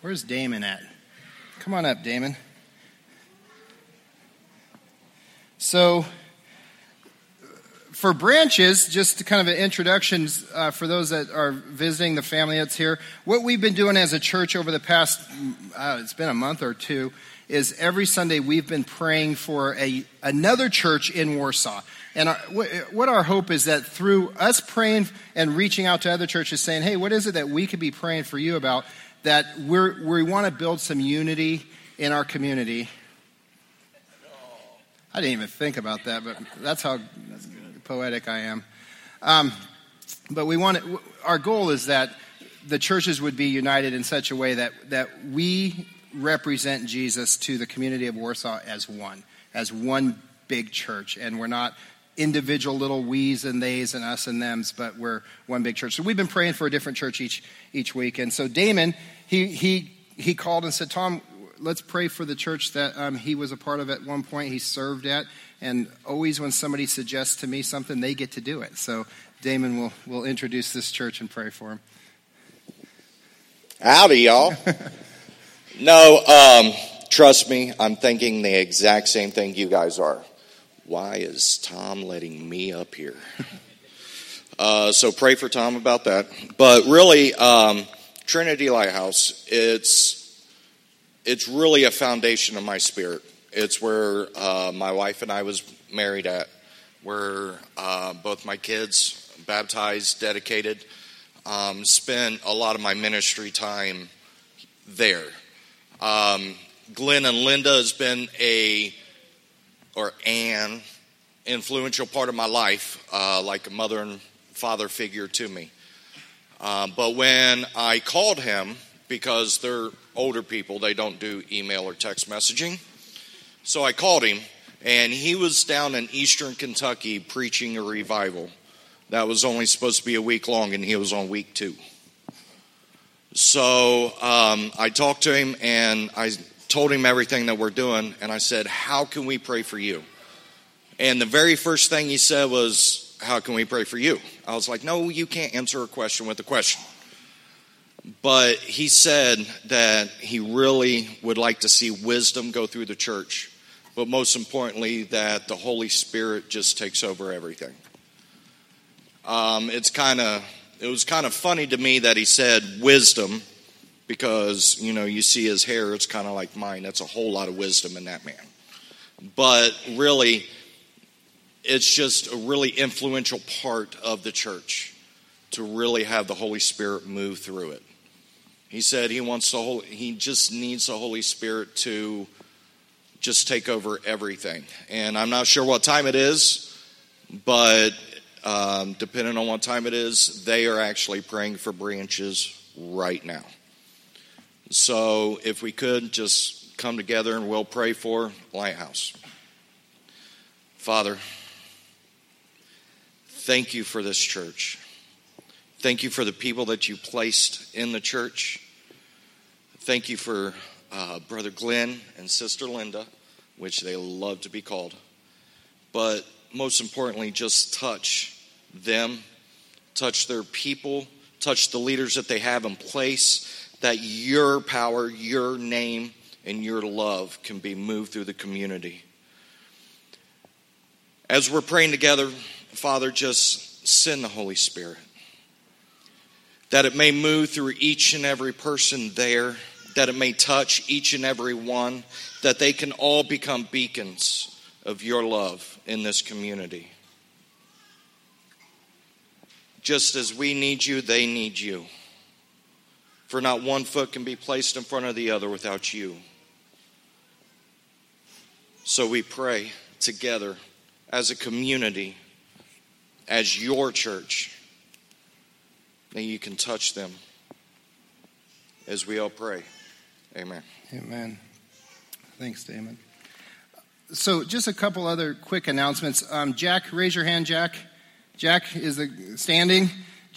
Where's Damon at? Come on up, Damon. So, for branches, just kind of an introduction uh, for those that are visiting the family that's here. What we've been doing as a church over the past, uh, it's been a month or two, is every Sunday we've been praying for a another church in Warsaw. And our, what our hope is that through us praying and reaching out to other churches, saying, "Hey, what is it that we could be praying for you about?" That we're, we want to build some unity in our community. I didn't even think about that, but that's how poetic I am. Um, but we want it, our goal is that the churches would be united in such a way that, that we represent Jesus to the community of Warsaw as one, as one big church. And we're not individual little we's and they's and us and them's, but we're one big church. So we've been praying for a different church each, each week. And so Damon, he, he, he called and said, Tom, let's pray for the church that um, he was a part of at one point, he served at. And always when somebody suggests to me something, they get to do it. So Damon will, will introduce this church and pray for him. Howdy, y'all. no, um, trust me, I'm thinking the exact same thing you guys are. Why is Tom letting me up here? uh, so pray for Tom about that. But really, um, Trinity Lighthouse, it's it's really a foundation of my spirit. It's where uh, my wife and I was married at, where uh, both my kids baptized, dedicated, um, spent a lot of my ministry time there. Um, Glenn and Linda has been a or an influential part of my life, uh, like a mother and father figure to me. Uh, but when I called him, because they're older people, they don't do email or text messaging. So I called him, and he was down in eastern Kentucky preaching a revival. That was only supposed to be a week long, and he was on week two. So um, I talked to him, and I told him everything that we're doing, and I said, How can we pray for you? And the very first thing he said was, How can we pray for you? I was like, No, you can't answer a question with a question. But he said that he really would like to see wisdom go through the church, but most importantly, that the Holy Spirit just takes over everything. Um, it's kind of it was kind of funny to me that he said wisdom because you know you see his hair it's kind of like mine that's a whole lot of wisdom in that man but really it's just a really influential part of the church to really have the holy spirit move through it he said he wants the whole he just needs the Holy Spirit to just take over everything. And I'm not sure what time it is, but um, depending on what time it is, they are actually praying for branches right now. So if we could just come together and we'll pray for Lighthouse. Father, thank you for this church. Thank you for the people that you placed in the church. Thank you for uh, Brother Glenn and Sister Linda, which they love to be called. But most importantly, just touch them, touch their people, touch the leaders that they have in place, that your power, your name, and your love can be moved through the community. As we're praying together, Father, just send the Holy Spirit that it may move through each and every person there, that it may touch each and every one, that they can all become beacons of your love in this community. Just as we need you, they need you. For not one foot can be placed in front of the other without you. So we pray together as a community, as your church May you can touch them as we all pray. Amen. Amen. Thanks, Damon. So, just a couple other quick announcements. Um, Jack, raise your hand, Jack. Jack is standing.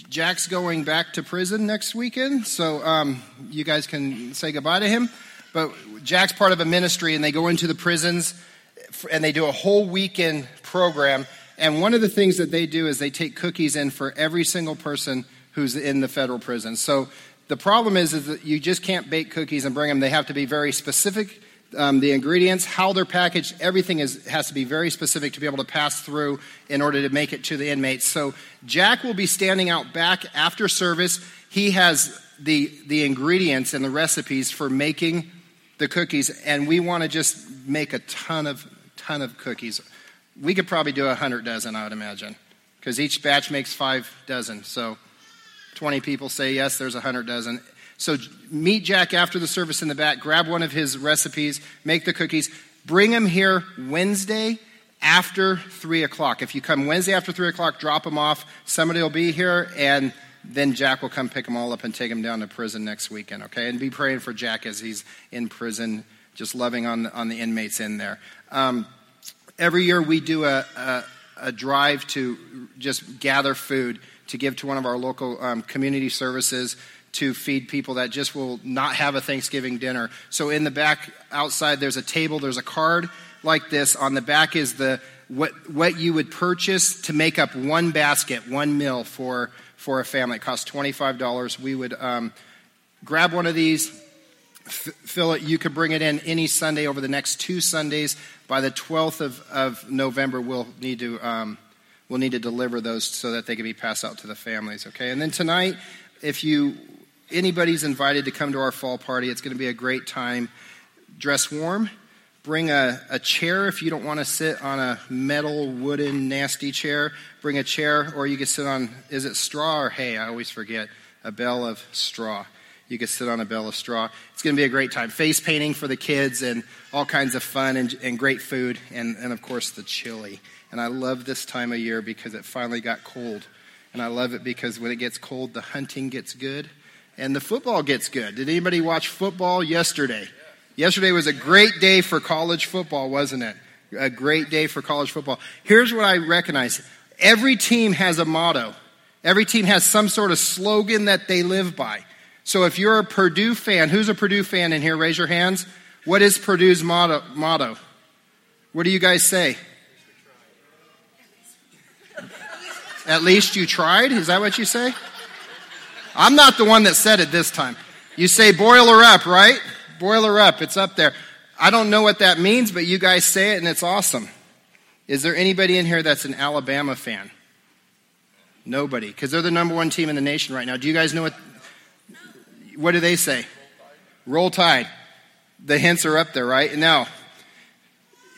Jack's going back to prison next weekend, so um, you guys can say goodbye to him. But Jack's part of a ministry, and they go into the prisons and they do a whole weekend program. And one of the things that they do is they take cookies in for every single person who's in the federal prison. So the problem is, is that you just can't bake cookies and bring them. They have to be very specific. Um, the ingredients, how they're packaged, everything is, has to be very specific to be able to pass through in order to make it to the inmates. So Jack will be standing out back after service. He has the, the ingredients and the recipes for making the cookies, and we want to just make a ton of ton of cookies. We could probably do a hundred dozen, I would imagine, because each batch makes five dozen. So 20 people say yes, there's a hundred dozen. So meet Jack after the service in the back, grab one of his recipes, make the cookies, bring them here Wednesday after 3 o'clock. If you come Wednesday after 3 o'clock, drop them off. Somebody will be here, and then Jack will come pick them all up and take them down to prison next weekend, okay? And be praying for Jack as he's in prison, just loving on the, on the inmates in there. Um, every year we do a, a, a, drive to just gather food to give to one of our local um, community services to feed people that just will not have a Thanksgiving dinner. So in the back outside, there's a table, there's a card like this. On the back is the what what you would purchase to make up one basket, one meal for for a family. It costs $25. We would um, grab one of these, fill it. You could bring it in any Sunday over the next two Sundays. By the 12th of, of November, we'll need to. Um, we'll need to deliver those so that they can be passed out to the families okay and then tonight if you anybody's invited to come to our fall party it's going to be a great time dress warm Bring a, a chair if you don't want to sit on a metal, wooden, nasty chair. Bring a chair, or you can sit on, is it straw or hay? I always forget. A bale of straw. You can sit on a bale of straw. It's going to be a great time. Face painting for the kids and all kinds of fun and, and great food, and, and of course the chili. And I love this time of year because it finally got cold. And I love it because when it gets cold, the hunting gets good and the football gets good. Did anybody watch football yesterday? Yesterday was a great day for college football, wasn't it? A great day for college football. Here's what I recognize every team has a motto, every team has some sort of slogan that they live by. So if you're a Purdue fan, who's a Purdue fan in here? Raise your hands. What is Purdue's motto? motto? What do you guys say? At least you tried? Is that what you say? I'm not the one that said it this time. You say boiler up, right? Boiler up, it's up there. I don't know what that means, but you guys say it and it's awesome. Is there anybody in here that's an Alabama fan? Nobody, because they're the number one team in the nation right now. Do you guys know what? What do they say? Roll Tide. The hints are up there, right? Now,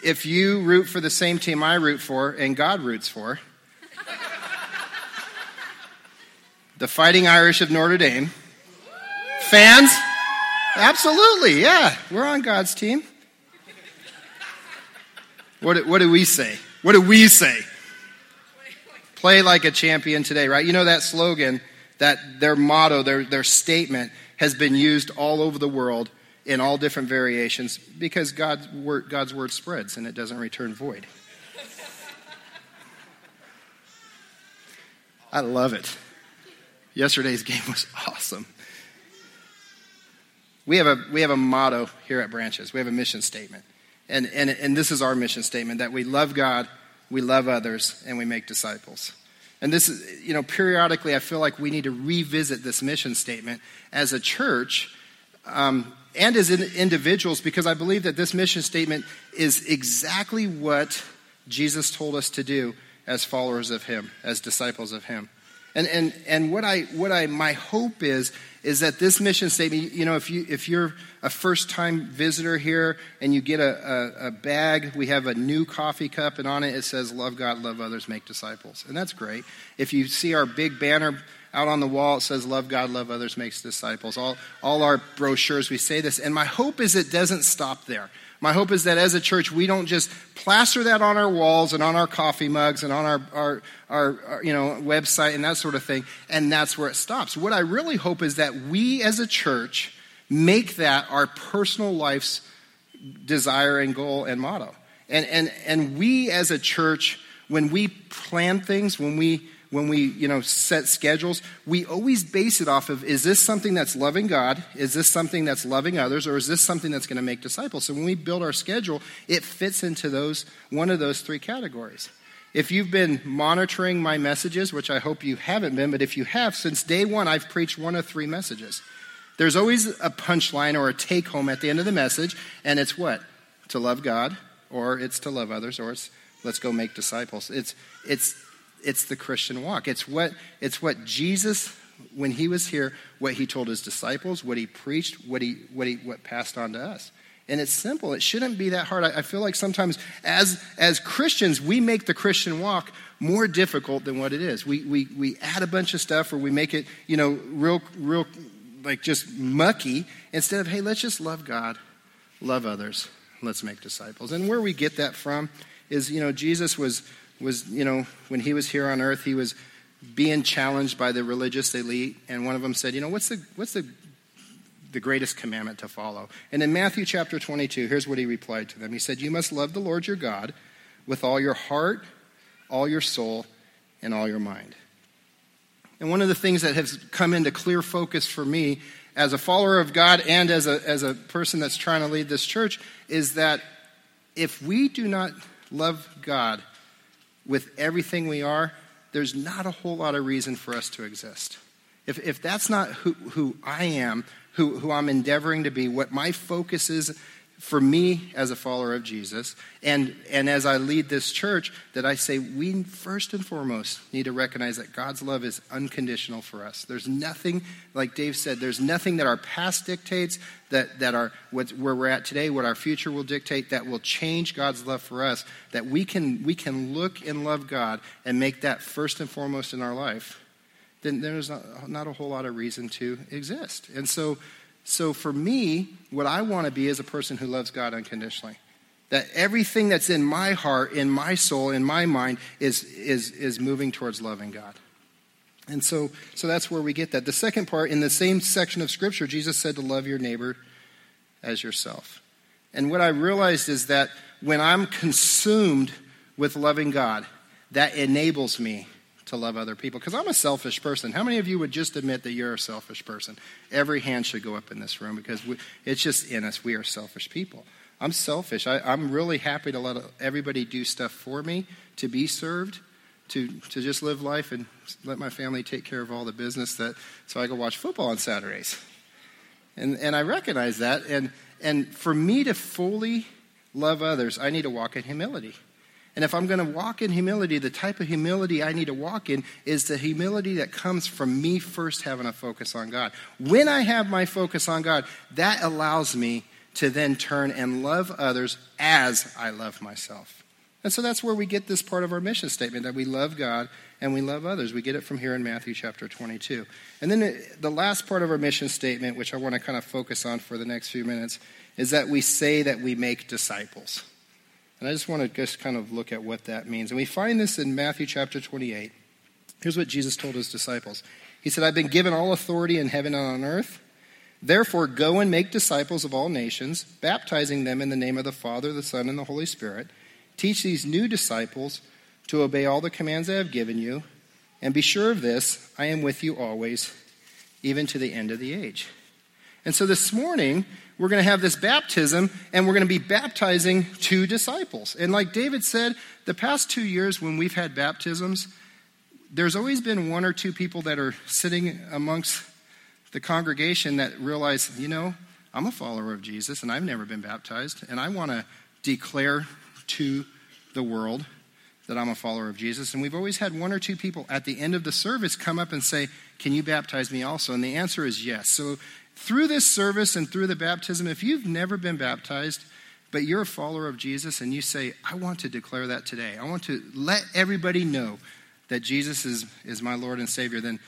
if you root for the same team I root for and God roots for, the Fighting Irish of Notre Dame, fans, Absolutely, yeah. We're on God's team. What, what do we say? What do we say? Play like a champion today, right? You know that slogan, that their motto, their, their statement has been used all over the world in all different variations because God's word, God's word spreads and it doesn't return void. I love it. Yesterday's game was awesome. We have a, we have a motto here at Branches. We have a mission statement. And, and, and this is our mission statement that we love God, we love others, and we make disciples. And this is, you know, periodically I feel like we need to revisit this mission statement as a church um, and as individuals because I believe that this mission statement is exactly what Jesus told us to do as followers of Him, as disciples of Him. And, and, and what, I, what I, my hope is, is that this mission statement, you know, if, you, if you're a first time visitor here and you get a, a, a, bag, we have a new coffee cup, and on it it says, Love God, love others, make disciples. And that's great. If you see our big banner out on the wall, it says, Love God, love others, makes disciples. All, all our brochures, we say this. And my hope is it doesn't stop there. My hope is that as a church, we don't just plaster that on our walls and on our coffee mugs and on our, our, our, our, you know, website and that sort of thing, and that's where it stops. What I really hope is that we as a church make that our personal life's desire and goal and motto. And, and, and we as a church, when we plan things, when we when we you know set schedules we always base it off of is this something that's loving god? Is this something that's loving others? Or is this something that's going to make disciples? So when we build our schedule it fits into those one of those three categories. If you've been monitoring my messages which i hope you haven't been but if you have since day one i've preached one of three messages. There's always a punchline or a take home at the end of the message, and it's what? To love God, or it's to love others, or it's let's go make disciples. It's, it's, it's the Christian walk. It's what, it's what Jesus, when he was here, what he told his disciples, what he preached, what he, what he what passed on to us. And it's simple. It shouldn't be that hard. I, I feel like sometimes as, as Christians, we make the Christian walk more difficult than what it is. We, we, we add a bunch of stuff or we make it, you know, real, real, like just mucky instead of, hey, let's just love God, love others, let's make disciples. And where we get that from is, you know, Jesus was, was you know, when he was here on earth, he was being challenged by the religious elite. And one of them said, you know, what's the, what's the the greatest commandment to follow. And in Matthew chapter 22, here's what he replied to them He said, You must love the Lord your God with all your heart, all your soul, and all your mind. And one of the things that has come into clear focus for me as a follower of God and as a, as a person that's trying to lead this church is that if we do not love God with everything we are, there's not a whole lot of reason for us to exist. If, if that's not who, who I am, who, who I'm endeavoring to be, what my focus is for me as a follower of Jesus, and, and as I lead this church, that I say we first and foremost need to recognize that God's love is unconditional for us. There's nothing, like Dave said, there's nothing that our past dictates, that, that our, what, where we're at today, what our future will dictate, that will change God's love for us, that we can, we can look and love God and make that first and foremost in our life then there's not, not a whole lot of reason to exist. And so, so for me, what I want to be is a person who loves God unconditionally. That everything that's in my heart, in my soul, in my mind is, is, is moving towards loving God. And so, so that's where we get that. The second part, in the same section of Scripture, Jesus said to love your neighbor as yourself. And what I realized is that when I'm consumed with loving God, that enables me to love other people because I'm a selfish person. How many of you would just admit that you're a selfish person? Every hand should go up in this room because we, it's just in us. We are selfish people. I'm selfish. I, am really happy to let everybody do stuff for me, to be served, to, to just live life and let my family take care of all the business that so I go watch football on Saturdays. And, and I recognize that. And, and for me to fully love others, I need to walk in humility. And if I'm going to walk in humility, the type of humility I need to walk in is the humility that comes from me first having a focus on God. When I have my focus on God, that allows me to then turn and love others as I love myself. And so that's where we get this part of our mission statement that we love God and we love others. We get it from here in Matthew chapter 22. And then uh, the last part of our mission statement, which I want to kind of focus on for the next few minutes, is that we say that we make disciples. And I just want to just kind of look at what that means. And we find this in Matthew chapter 28. Here's what Jesus told his disciples He said, I've been given all authority in heaven and on earth. Therefore, go and make disciples of all nations, baptizing them in the name of the Father, the Son, and the Holy Spirit. Teach these new disciples to obey all the commands I have given you. And be sure of this I am with you always, even to the end of the age. And so this morning, we're going to have this baptism and we're going to be baptizing two disciples. And like David said, the past two years when we've had baptisms, there's always been one or two people that are sitting amongst the congregation that realize, you know, I'm a follower of Jesus and I've never been baptized, and I want to declare to the world that I'm a follower of Jesus. And we've always had one or two people at the end of the service come up and say, Can you baptize me also? And the answer is yes. So through this service and through the baptism, if you've never been baptized, but you're a follower of Jesus and you say, I want to declare that today, I want to let everybody know that Jesus is, is my Lord and Savior, then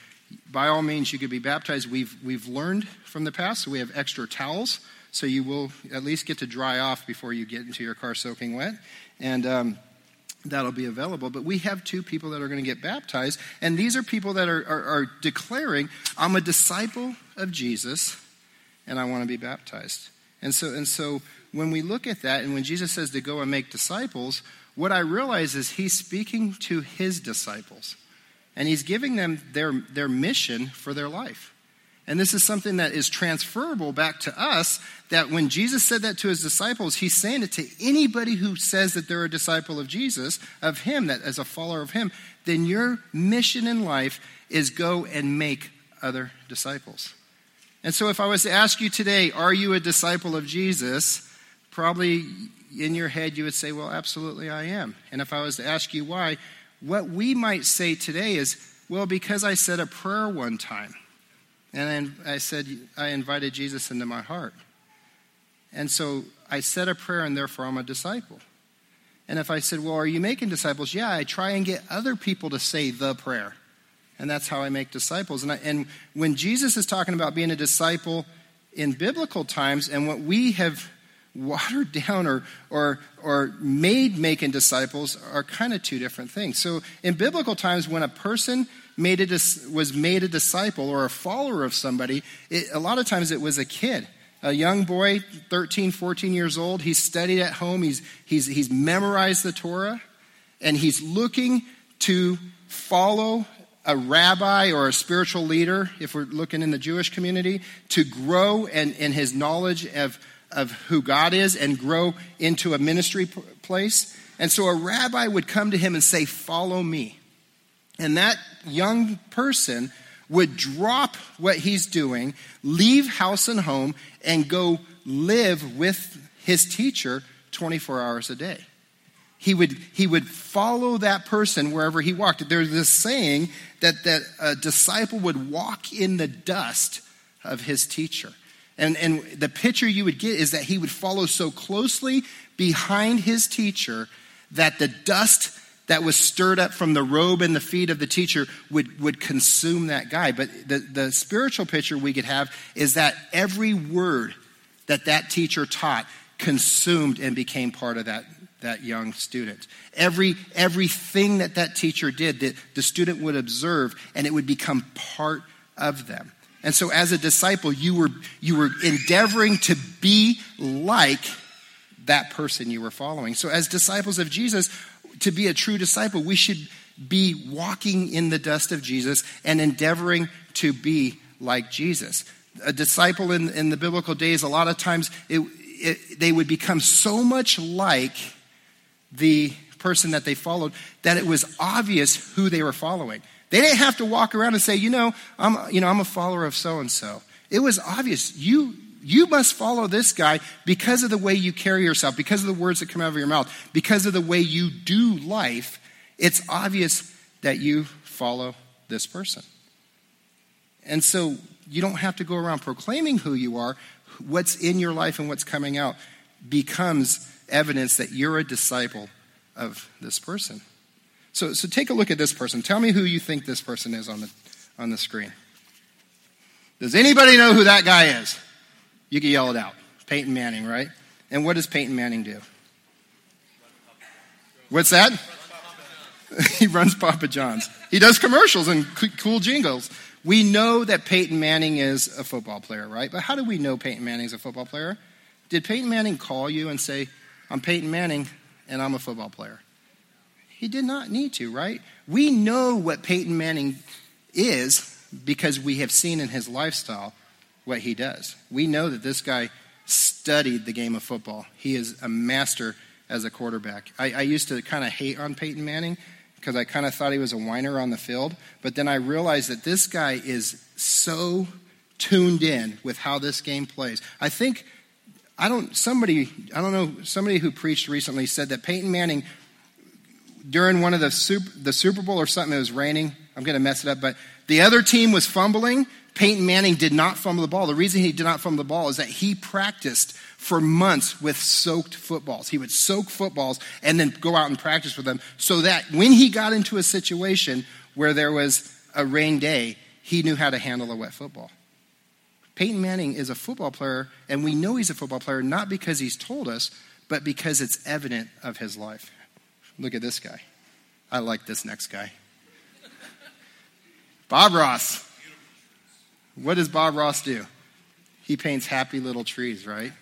by all means you could be baptized. We've, we've learned from the past, so we have extra towels, so you will at least get to dry off before you get into your car soaking wet. And um, that'll be available. But we have two people that are going to get baptized, and these are people that are, are, are declaring, I'm a disciple of Jesus, and I want to be baptized. And so, and so when we look at that, and when Jesus says to go and make disciples, what I realize is he's speaking to his disciples, and he's giving them their, their mission for their life. And this is something that is transferable back to us that when Jesus said that to his disciples, he's saying it to anybody who says that they're a disciple of Jesus, of him, that as a follower of him, then your mission in life is go and make other disciples. And so, if I was to ask you today, are you a disciple of Jesus? Probably in your head you would say, well, absolutely I am. And if I was to ask you why, what we might say today is, well, because I said a prayer one time. And then I said, I invited Jesus into my heart. And so I said a prayer, and therefore I'm a disciple. And if I said, Well, are you making disciples? Yeah, I try and get other people to say the prayer. And that's how I make disciples. And, I, and when Jesus is talking about being a disciple in biblical times, and what we have watered down or, or, or made making disciples are kind of two different things. So in biblical times, when a person made a, was made a disciple or a follower of somebody, it, a lot of times it was a kid a young boy, 13, 14 years old. He's studied at home, he's, he's, he's memorized the Torah, and he's looking to follow a rabbi or a spiritual leader, if we're looking in the Jewish community, to grow in, in his knowledge of, of who God is and grow into a ministry place. And so a rabbi would come to him and say, Follow me. And that young person would drop what he's doing, leave house and home, and go live with his teacher 24 hours a day. He would, he would follow that person wherever he walked. There's this saying that, that a disciple would walk in the dust of his teacher. And, and the picture you would get is that he would follow so closely behind his teacher that the dust that was stirred up from the robe and the feet of the teacher would, would consume that guy. But the, the spiritual picture we could have is that every word that that teacher taught consumed and became part of that, that young student. Every, everything that that teacher did, that the student would observe, and it would become part of them. And so, as a disciple, you were, you were endeavoring to be like that person you were following. So, as disciples of Jesus, to be a true disciple, we should be walking in the dust of Jesus and endeavoring to be like Jesus. A disciple in, in the biblical days, a lot of times it, it, they would become so much like the person that they followed that it was obvious who they were following. They didn't have to walk around and say, you know, I'm, you know, I'm a follower of so and so. It was obvious. You, you must follow this guy because of the way you carry yourself, because of the words that come out of your mouth, because of the way you do life. It's obvious that you follow this person. And so you don't have to go around proclaiming who you are. What's in your life and what's coming out becomes evidence that you're a disciple of this person. So, so take a look at this person. Tell me who you think this person is on the, on the screen. Does anybody know who that guy is? You can yell it out. Peyton Manning, right? And what does Peyton Manning do? What's that? he runs Papa John's. He does commercials and cool jingles. We know that Peyton Manning is a football player, right? But how do we know Peyton Manning is a football player? Did Peyton Manning call you and say, I'm Peyton Manning and I'm a football player? He did not need to, right? We know what Peyton Manning is because we have seen in his lifestyle what he does. We know that this guy studied the game of football. He is a master as a quarterback. I, I used to kind of hate on Peyton Manning because I kind of thought he was a whiner on the field. But then I realized that this guy is so tuned in with how this game plays. I think, I don't, somebody, I don't know, somebody who preached recently said that Peyton Manning, during one of the Super, the Super Bowl or something, it was raining. I'm going to mess it up, but the other team was fumbling. Peyton Manning did not fumble the ball. The reason he did not fumble the ball is that he practiced for months with soaked footballs. He would soak footballs and then go out and practice with them so that when he got into a situation where there was a rain day, he knew how to handle a wet football. Peyton Manning is a football player, and we know he's a football player not because he's told us, but because it's evident of his life. Look at this guy. I like this next guy. Bob Ross. What does Bob Ross do? He paints happy little trees, right?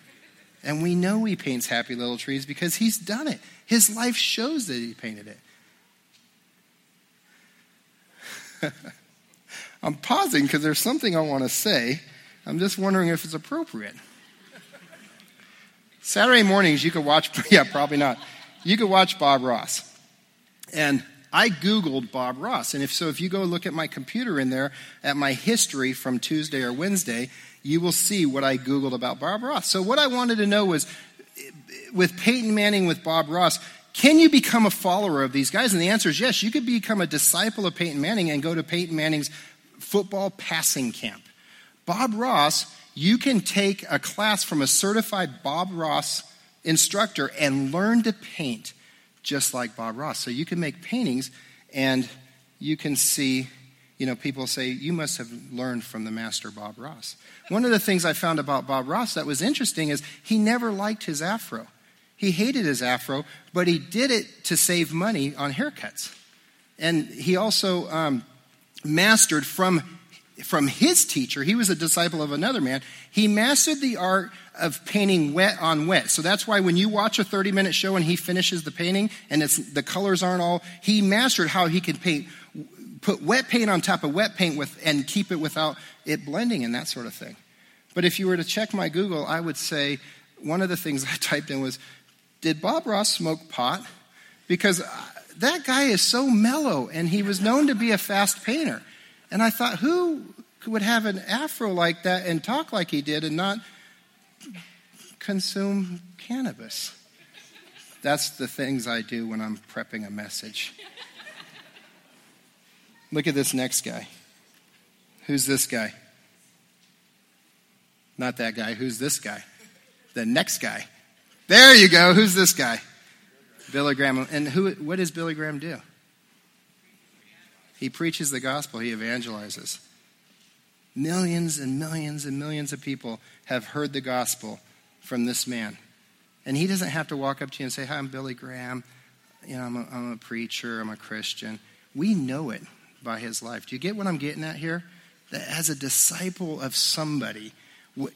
And we know he paints happy little trees because he's done it. His life shows that he painted it. I'm pausing because there's something I want to say. I'm just wondering if it's appropriate. Saturday mornings, you could watch, yeah, probably not. You could watch Bob Ross. And I Googled Bob Ross. And if so, if you go look at my computer in there, at my history from Tuesday or Wednesday, you will see what I Googled about Bob Ross. So, what I wanted to know was with Peyton Manning, with Bob Ross, can you become a follower of these guys? And the answer is yes. You could become a disciple of Peyton Manning and go to Peyton Manning's football passing camp. Bob Ross, you can take a class from a certified Bob Ross instructor and learn to paint just like Bob Ross. So you can make paintings and you can see, you know, people say, you must have learned from the master Bob Ross. One of the things I found about Bob Ross that was interesting is he never liked his afro. He hated his afro, but he did it to save money on haircuts. And he also um, mastered from, from his teacher, he was a disciple of another man, he mastered the art of painting wet on wet. So that's why when you watch a 30 minute show and he finishes the painting and it's, the colors aren't all, he mastered how he could paint, put wet paint on top of wet paint with, and keep it without it blending and that sort of thing. But if you were to check my Google, I would say one of the things I typed in was, Did Bob Ross smoke pot? Because uh, that guy is so mellow and he was known to be a fast painter. And I thought, who would have an afro like that and talk like he did and not consume cannabis. That's the things I do when I'm prepping a message. Look at this next guy. Who's this guy? Not that guy. Who's this guy? The next guy. There you go. Who's this guy? Billy Graham. And who, what does Billy Graham do? He preaches the gospel, he evangelizes. Millions and millions and millions of people have heard the gospel from this man. And he doesn't have to walk up to you and say, Hi, I'm Billy Graham. You know, I'm a, I'm a preacher, I'm a Christian. We know it by his life. Do you get what I'm getting at here? That as a disciple of somebody,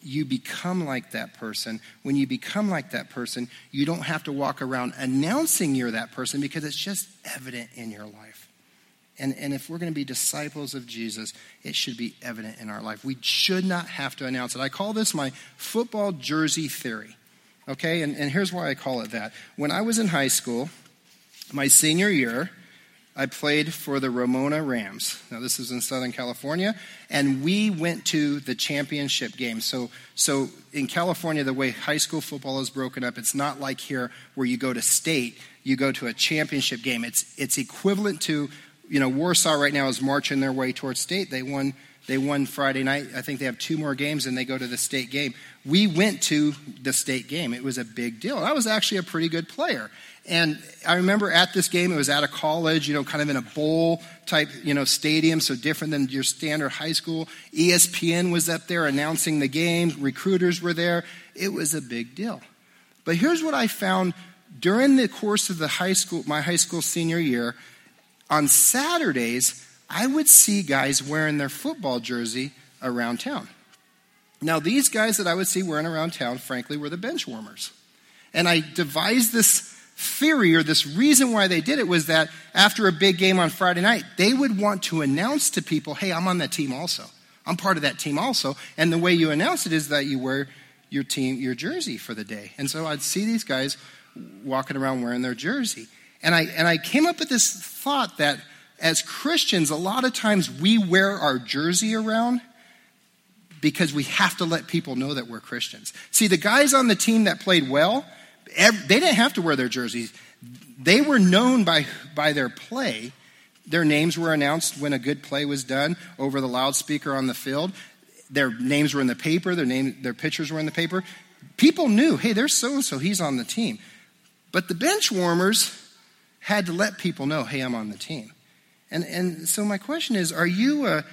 you become like that person. When you become like that person, you don't have to walk around announcing you're that person because it's just evident in your life. And, and if we're going to be disciples of Jesus, it should be evident in our life. We should not have to announce it. I call this my football jersey theory. Okay, and, and here's why I call it that. When I was in high school, my senior year, I played for the Ramona Rams. Now, this is in Southern California, and we went to the championship game. So, so in California, the way high school football is broken up, it's not like here where you go to state, you go to a championship game. It's, it's equivalent to you know, Warsaw right now is marching their way towards state. They won, they won Friday night. I think they have two more games and they go to the state game. We went to the state game. It was a big deal. I was actually a pretty good player. And I remember at this game, it was at a college, you know, kind of in a bowl type, you know, stadium, so different than your standard high school. ESPN was up there announcing the game, recruiters were there. It was a big deal. But here's what I found during the course of the high school, my high school senior year, on Saturdays, I would see guys wearing their football jersey around town. Now, these guys that I would see wearing around town, frankly, were the bench warmers. And I devised this theory or this reason why they did it was that after a big game on Friday night, they would want to announce to people, hey, I'm on that team also. I'm part of that team also. And the way you announce it is that you wear your team, your jersey for the day. And so I'd see these guys walking around wearing their jersey. And I, and I came up with this thought that as Christians, a lot of times we wear our jersey around because we have to let people know that we're Christians. See, the guys on the team that played well, they didn't have to wear their jerseys. They were known by, by their play. Their names were announced when a good play was done over the loudspeaker on the field. Their names were in the paper, their, name, their pictures were in the paper. People knew, hey, there's so and so, he's on the team. But the bench warmers, had to let people know, hey, I'm on the team. And, and so my question is, are you a,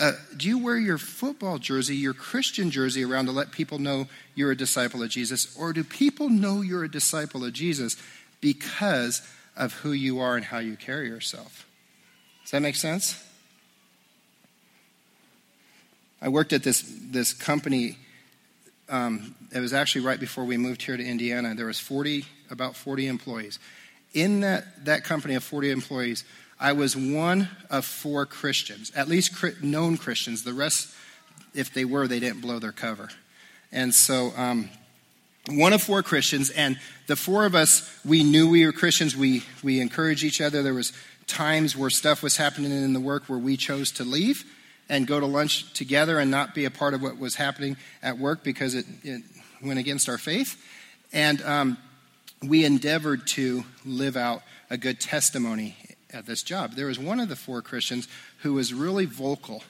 a, do you wear your football jersey, your Christian jersey around to let people know you're a disciple of Jesus? Or do people know you're a disciple of Jesus because of who you are and how you carry yourself? Does that make sense? I worked at this, this company. Um, it was actually right before we moved here to Indiana. There was 40, about 40 employees in that, that company of 40 employees, I was one of four Christians, at least known Christians. The rest, if they were, they didn't blow their cover. And so, um, one of four Christians, and the four of us, we knew we were Christians. We, we encouraged each other. There was times where stuff was happening in the work where we chose to leave. and go to lunch together and not be a part of what was happening at work because it, it went against our faith. And um, we endeavored to live out a good testimony at this job. There was one of the four Christians who was really vocal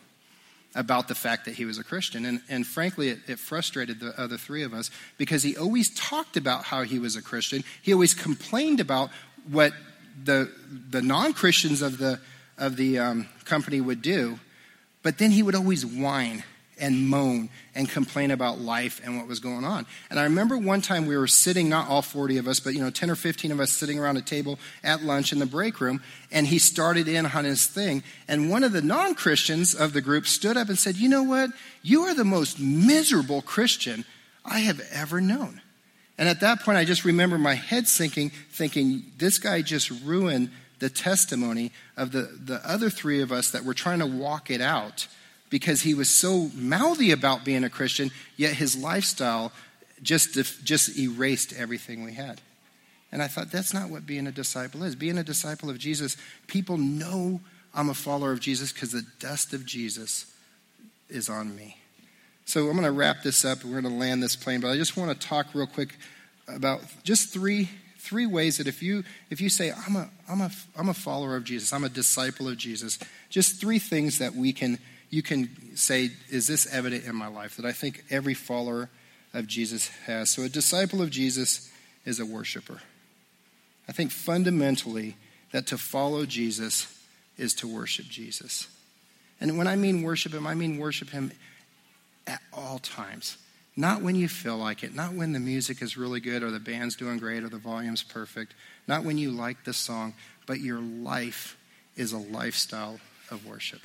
about the fact that he was a Christian. And, and frankly, it, it, frustrated the other three of us because he always talked about how he was a Christian. He always complained about what the, the non Christians of the, of the um, company would do, but then he would always whine and moan and complain about life and what was going on. And I remember one time we were sitting, not all 40 of us, but you know, 10 or 15 of us sitting around a table at lunch in the break room, and he started in on his thing. And one of the non Christians of the group stood up and said, You know what? You are the most miserable Christian I have ever known. And at that point, I just remember my head sinking, thinking, This guy just ruined the testimony of the, the other three of us that were trying to walk it out because he was so mouthy about being a Christian, yet his lifestyle just, just erased everything we had. And I thought, that's not what being a disciple is. Being a disciple of Jesus, people know I'm a follower of Jesus because the dust of Jesus is on me. So I'm going to wrap this up. We're going to land this plane, but I just want to talk real quick about just three three ways that if you if you say I'm a I'm a I'm a follower of Jesus, I'm a disciple of Jesus, just three things that we can you can say, is this evident in my life? That I think every follower of Jesus has. So a disciple of Jesus is a worshiper. I think fundamentally that to follow Jesus is to worship Jesus. And when I mean worship him, I mean worship him at all times. Not when you feel like it, not when the music is really good or the band's doing great or the volume's perfect, not when you like the song, but your life is a lifestyle of worship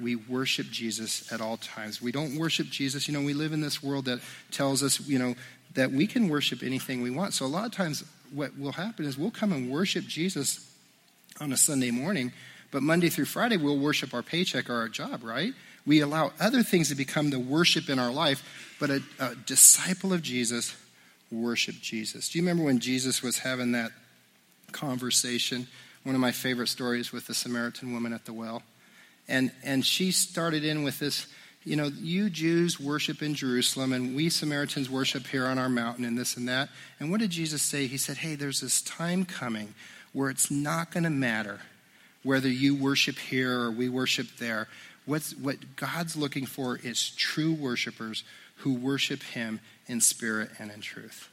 we worship Jesus at all times. We don't worship Jesus. You know, we live in this world that tells us, you know, that we can worship anything we want. So a lot of times what will happen is we'll come and worship Jesus on a Sunday morning, but Monday through Friday we'll worship our paycheck or our job, right? We allow other things to become the worship in our life, but a, a disciple of Jesus worship Jesus. Do you remember when Jesus was having that conversation? One of my favorite stories with the Samaritan woman at the well. And, and she started in with this you know, you Jews worship in Jerusalem, and we Samaritans worship here on our mountain, and this and that. And what did Jesus say? He said, Hey, there's this time coming where it's not going to matter whether you worship here or we worship there. What's, what God's looking for is true worshipers who worship Him in spirit and in truth.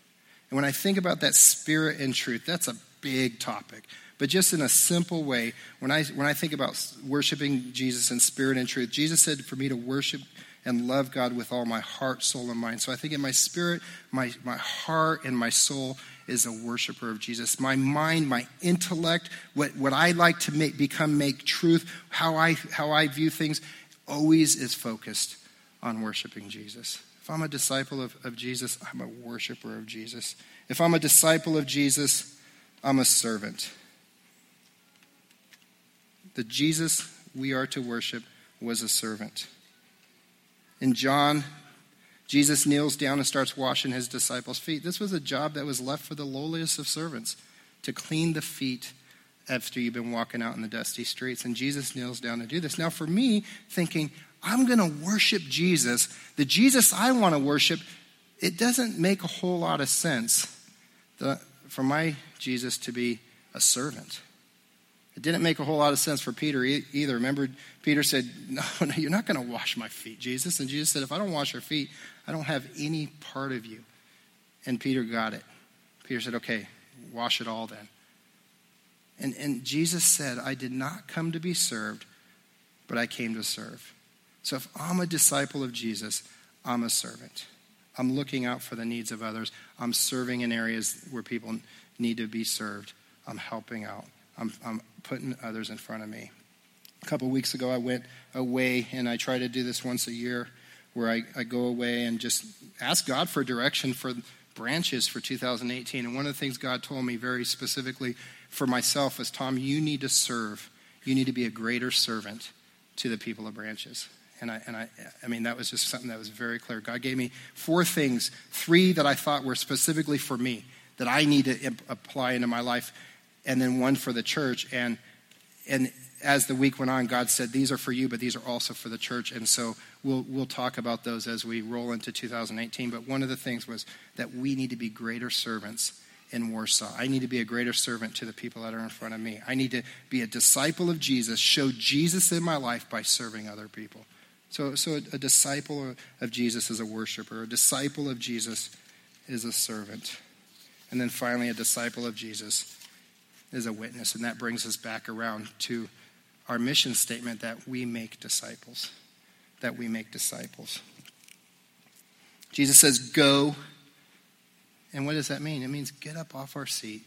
And when I think about that spirit and truth, that's a big topic but just in a simple way, when I, when I think about worshiping Jesus in spirit and truth, Jesus said for me to worship and love God with all my heart, soul, and mind. So I think in my spirit, my, my heart, and my soul is a worshiper of Jesus. My mind, my intellect, what, what I like to make, become make truth, how I, how I view things, always is focused on worshiping Jesus. If I'm a disciple of, of Jesus, I'm a worshiper of Jesus. If I'm a disciple of Jesus, I'm a servant. The Jesus we are to worship was a servant. In John, Jesus kneels down and starts washing his disciples' feet. This was a job that was left for the lowliest of servants to clean the feet after you've been walking out in the dusty streets. And Jesus kneels down to do this. Now, for me, thinking, I'm going to worship Jesus, the Jesus I want to worship, it doesn't make a whole lot of sense for my Jesus to be a servant. It didn't make a whole lot of sense for Peter either. Remember, Peter said, No, no, you're not going to wash my feet, Jesus. And Jesus said, If I don't wash your feet, I don't have any part of you. And Peter got it. Peter said, Okay, wash it all then. And, and Jesus said, I did not come to be served, but I came to serve. So if I'm a disciple of Jesus, I'm a servant. I'm looking out for the needs of others. I'm serving in areas where people need to be served. I'm helping out. I'm, I'm putting others in front of me. A couple weeks ago, I went away, and I try to do this once a year where I, I go away and just ask God for direction for branches for 2018. And one of the things God told me very specifically for myself was Tom, you need to serve. You need to be a greater servant to the people of branches. And I, and I, I mean, that was just something that was very clear. God gave me four things, three that I thought were specifically for me that I need to apply into my life and then one for the church. And, and as the week went on, God said, These are for you, but these are also for the church. And so we'll, we'll talk about those as we roll into 2018. But one of the things was that we need to be greater servants in Warsaw. I need to be a greater servant to the people that are in front of me. I need to be a disciple of Jesus, show Jesus in my life by serving other people. So, so a, a disciple of Jesus is a worshiper, a disciple of Jesus is a servant. And then finally, a disciple of Jesus is a witness. And that brings us back around to our mission statement that we make disciples. That we make disciples. Jesus says, Go. And what does that mean? It means get up off our seat,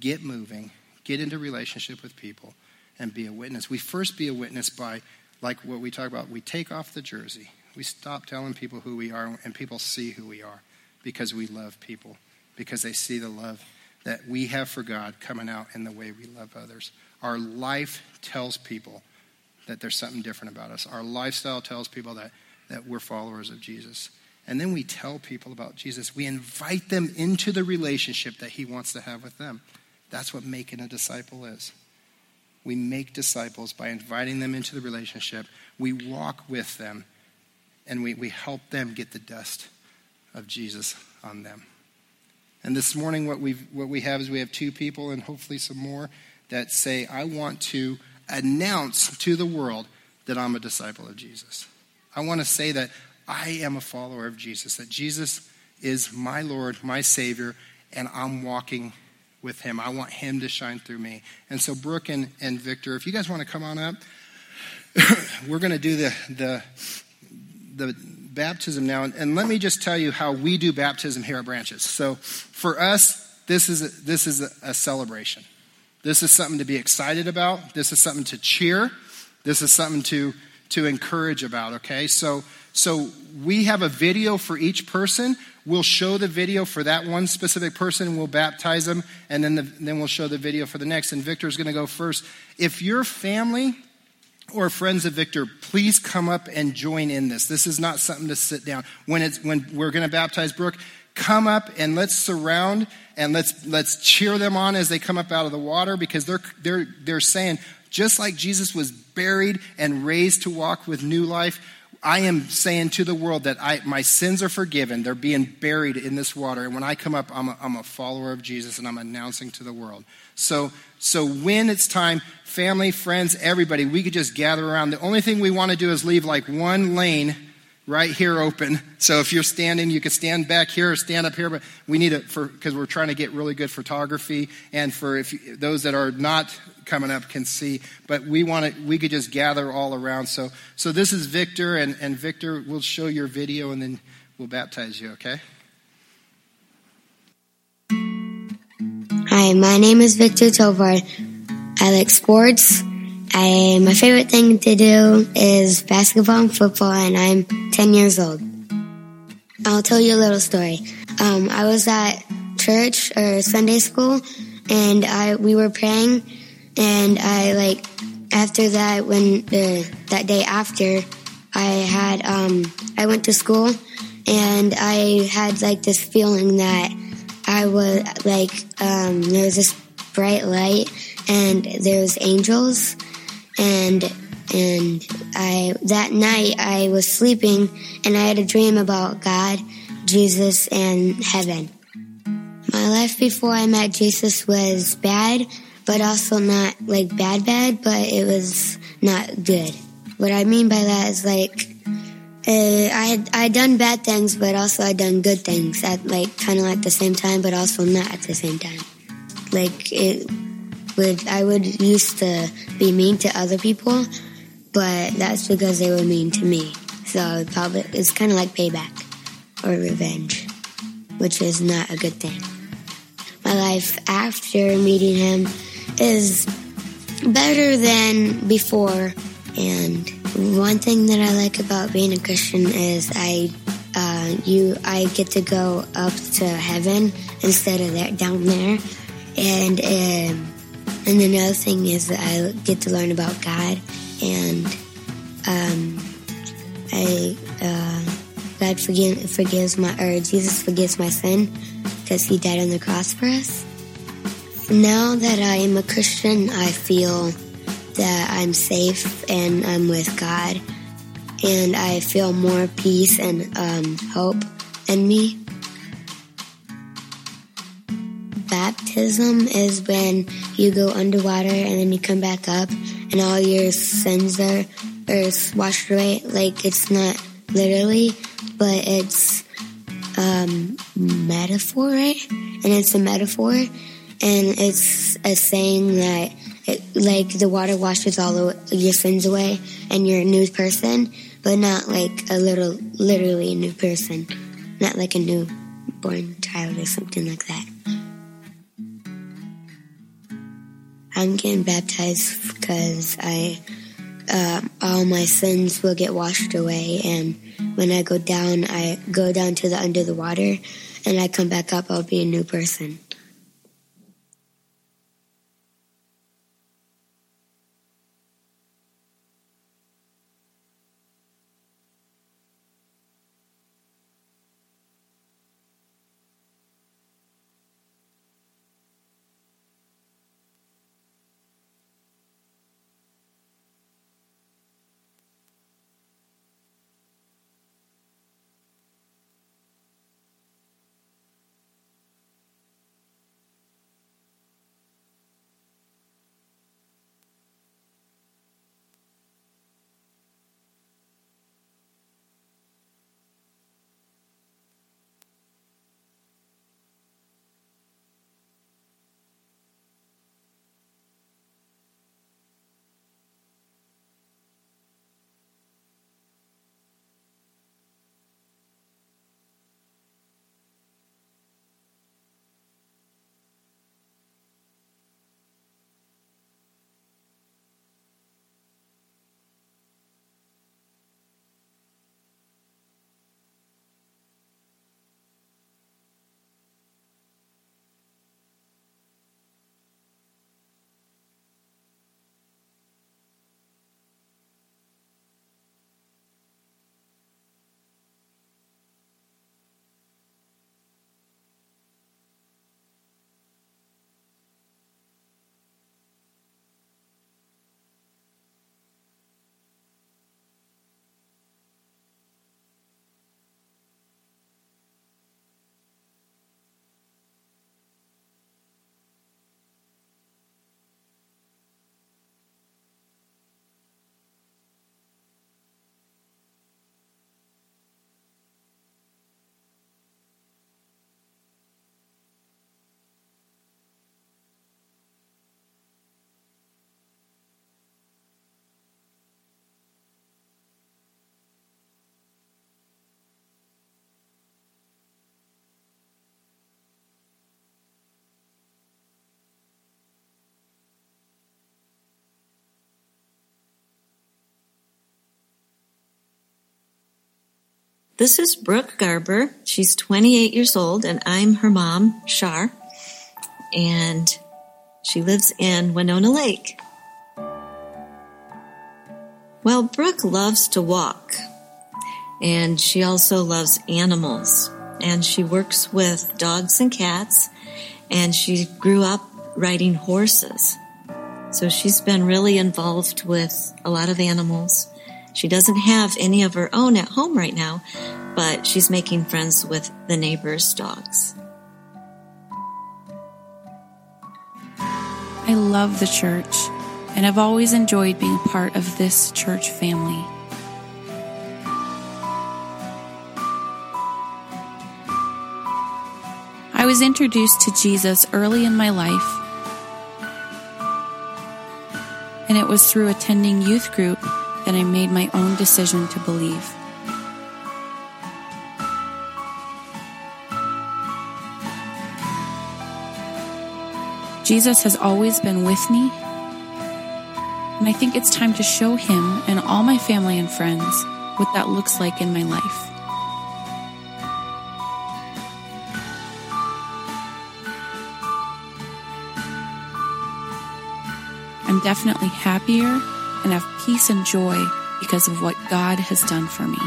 get moving, get into relationship with people, and be a witness. We first be a witness by, like what we talk about, we take off the jersey. We stop telling people who we are, and people see who we are because we love people, because they see the love that we have for God coming out in the way we love others. Our life tells people that there's something different about us. Our lifestyle tells people that, that we're followers of Jesus. And then we tell people about Jesus. We invite them into the relationship that he wants to have with them. That's what making a disciple is. We make disciples by inviting them into the relationship. We walk with them and we, we help them get the dust of Jesus on them. And this morning, what, we what we have is we have two people and hopefully some more that say, I want to announce to the world that I'm a disciple of Jesus. I want to say that I am a follower of Jesus, that Jesus is my Lord, my Savior, and I'm walking with Him. I want Him to shine through me. And so, Brooke and, and Victor, if you guys want to come on up, we're going to do the, the, the baptism now. And let me just tell you how we do baptism here at Branches. So for us, this is a, this is a, a celebration. This is something to be excited about. This is something to cheer. This is something to to encourage about, okay? So so we have a video for each person. We'll show the video for that one specific person. We'll baptize them, and then the, then we'll show the video for the next. And Victor's going to go first. If your family or friends of Victor, please come up and join in this. This is not something to sit down. When it's when we're going to baptize Brooke, come up and let's surround and let's let's cheer them on as they come up out of the water because they're they're they're saying just like Jesus was buried and raised to walk with new life, I am saying to the world that I, my sins are forgiven. They're being buried in this water. And when I come up, I'm a, I'm a follower of Jesus and I'm announcing to the world. So, so when it's time, family, friends, everybody, we could just gather around. The only thing we want to do is leave like one lane right here open. So if you're standing, you could stand back here or stand up here, but we need it for, because we're trying to get really good photography and for if you, those that are not coming up can see, but we want to, we could just gather all around. So, so this is Victor and, and Victor we'll show your video and then we'll baptize you, okay? Hi, my name is Victor Tovar. I like sports. I, my favorite thing to do is basketball and football, and I'm 10 years old. I'll tell you a little story. Um, I was at church or Sunday school, and I we were praying, and I like after that when the that day after, I had um, I went to school, and I had like this feeling that I was like, um, there was this bright light and there was angels and, and I, that night I was sleeping and I had a dream about God, Jesus, and heaven. My life before I met Jesus was bad, but also not like bad bad, but it was not good. What I mean by that is like uh, I had I done bad things, but also I done good things at like kind of like the same time, but also not at the same time. Like it would I would used to be mean to other people, but that's because they were mean to me. So probably it's kind of like payback or revenge, which is not a good thing. My life after meeting him is better than before and one thing that I like about being a Christian is I, uh, you, I get to go up to heaven instead of there, down there, and um, and another thing is that I get to learn about God, and um, I uh, God forgive, forgives my or Jesus forgives my sin because He died on the cross for us. Now that I am a Christian, I feel that I'm safe and I'm with God, and I feel more peace and um, hope in me. Baptism is when you go underwater and then you come back up, and all your sins are, are washed away. Like it's not literally, but it's um, metaphor, right? And it's a metaphor, and it's a saying that it, like the water washes all your sins away, and you're a new person, but not like a little, literally a new person, not like a newborn child or something like that. I'm getting baptized because I uh, all my sins will get washed away, and when I go down, I go down to the under the water, and I come back up, I'll be a new person. This is Brooke Garber. She's 28 years old, and I'm her mom, Shar. And she lives in Winona Lake. Well, Brooke loves to walk, and she also loves animals. And she works with dogs and cats, and she grew up riding horses. So she's been really involved with a lot of animals. She doesn't have any of her own at home right now, but she's making friends with the neighbors' dogs. I love the church, and I've always enjoyed being part of this church family. I was introduced to Jesus early in my life, and it was through attending youth group that I made my own decision to believe. Jesus has always been with me, and I think it's time to show him and all my family and friends what that looks like in my life. I'm definitely happier and have peace and joy because of what God has done for me.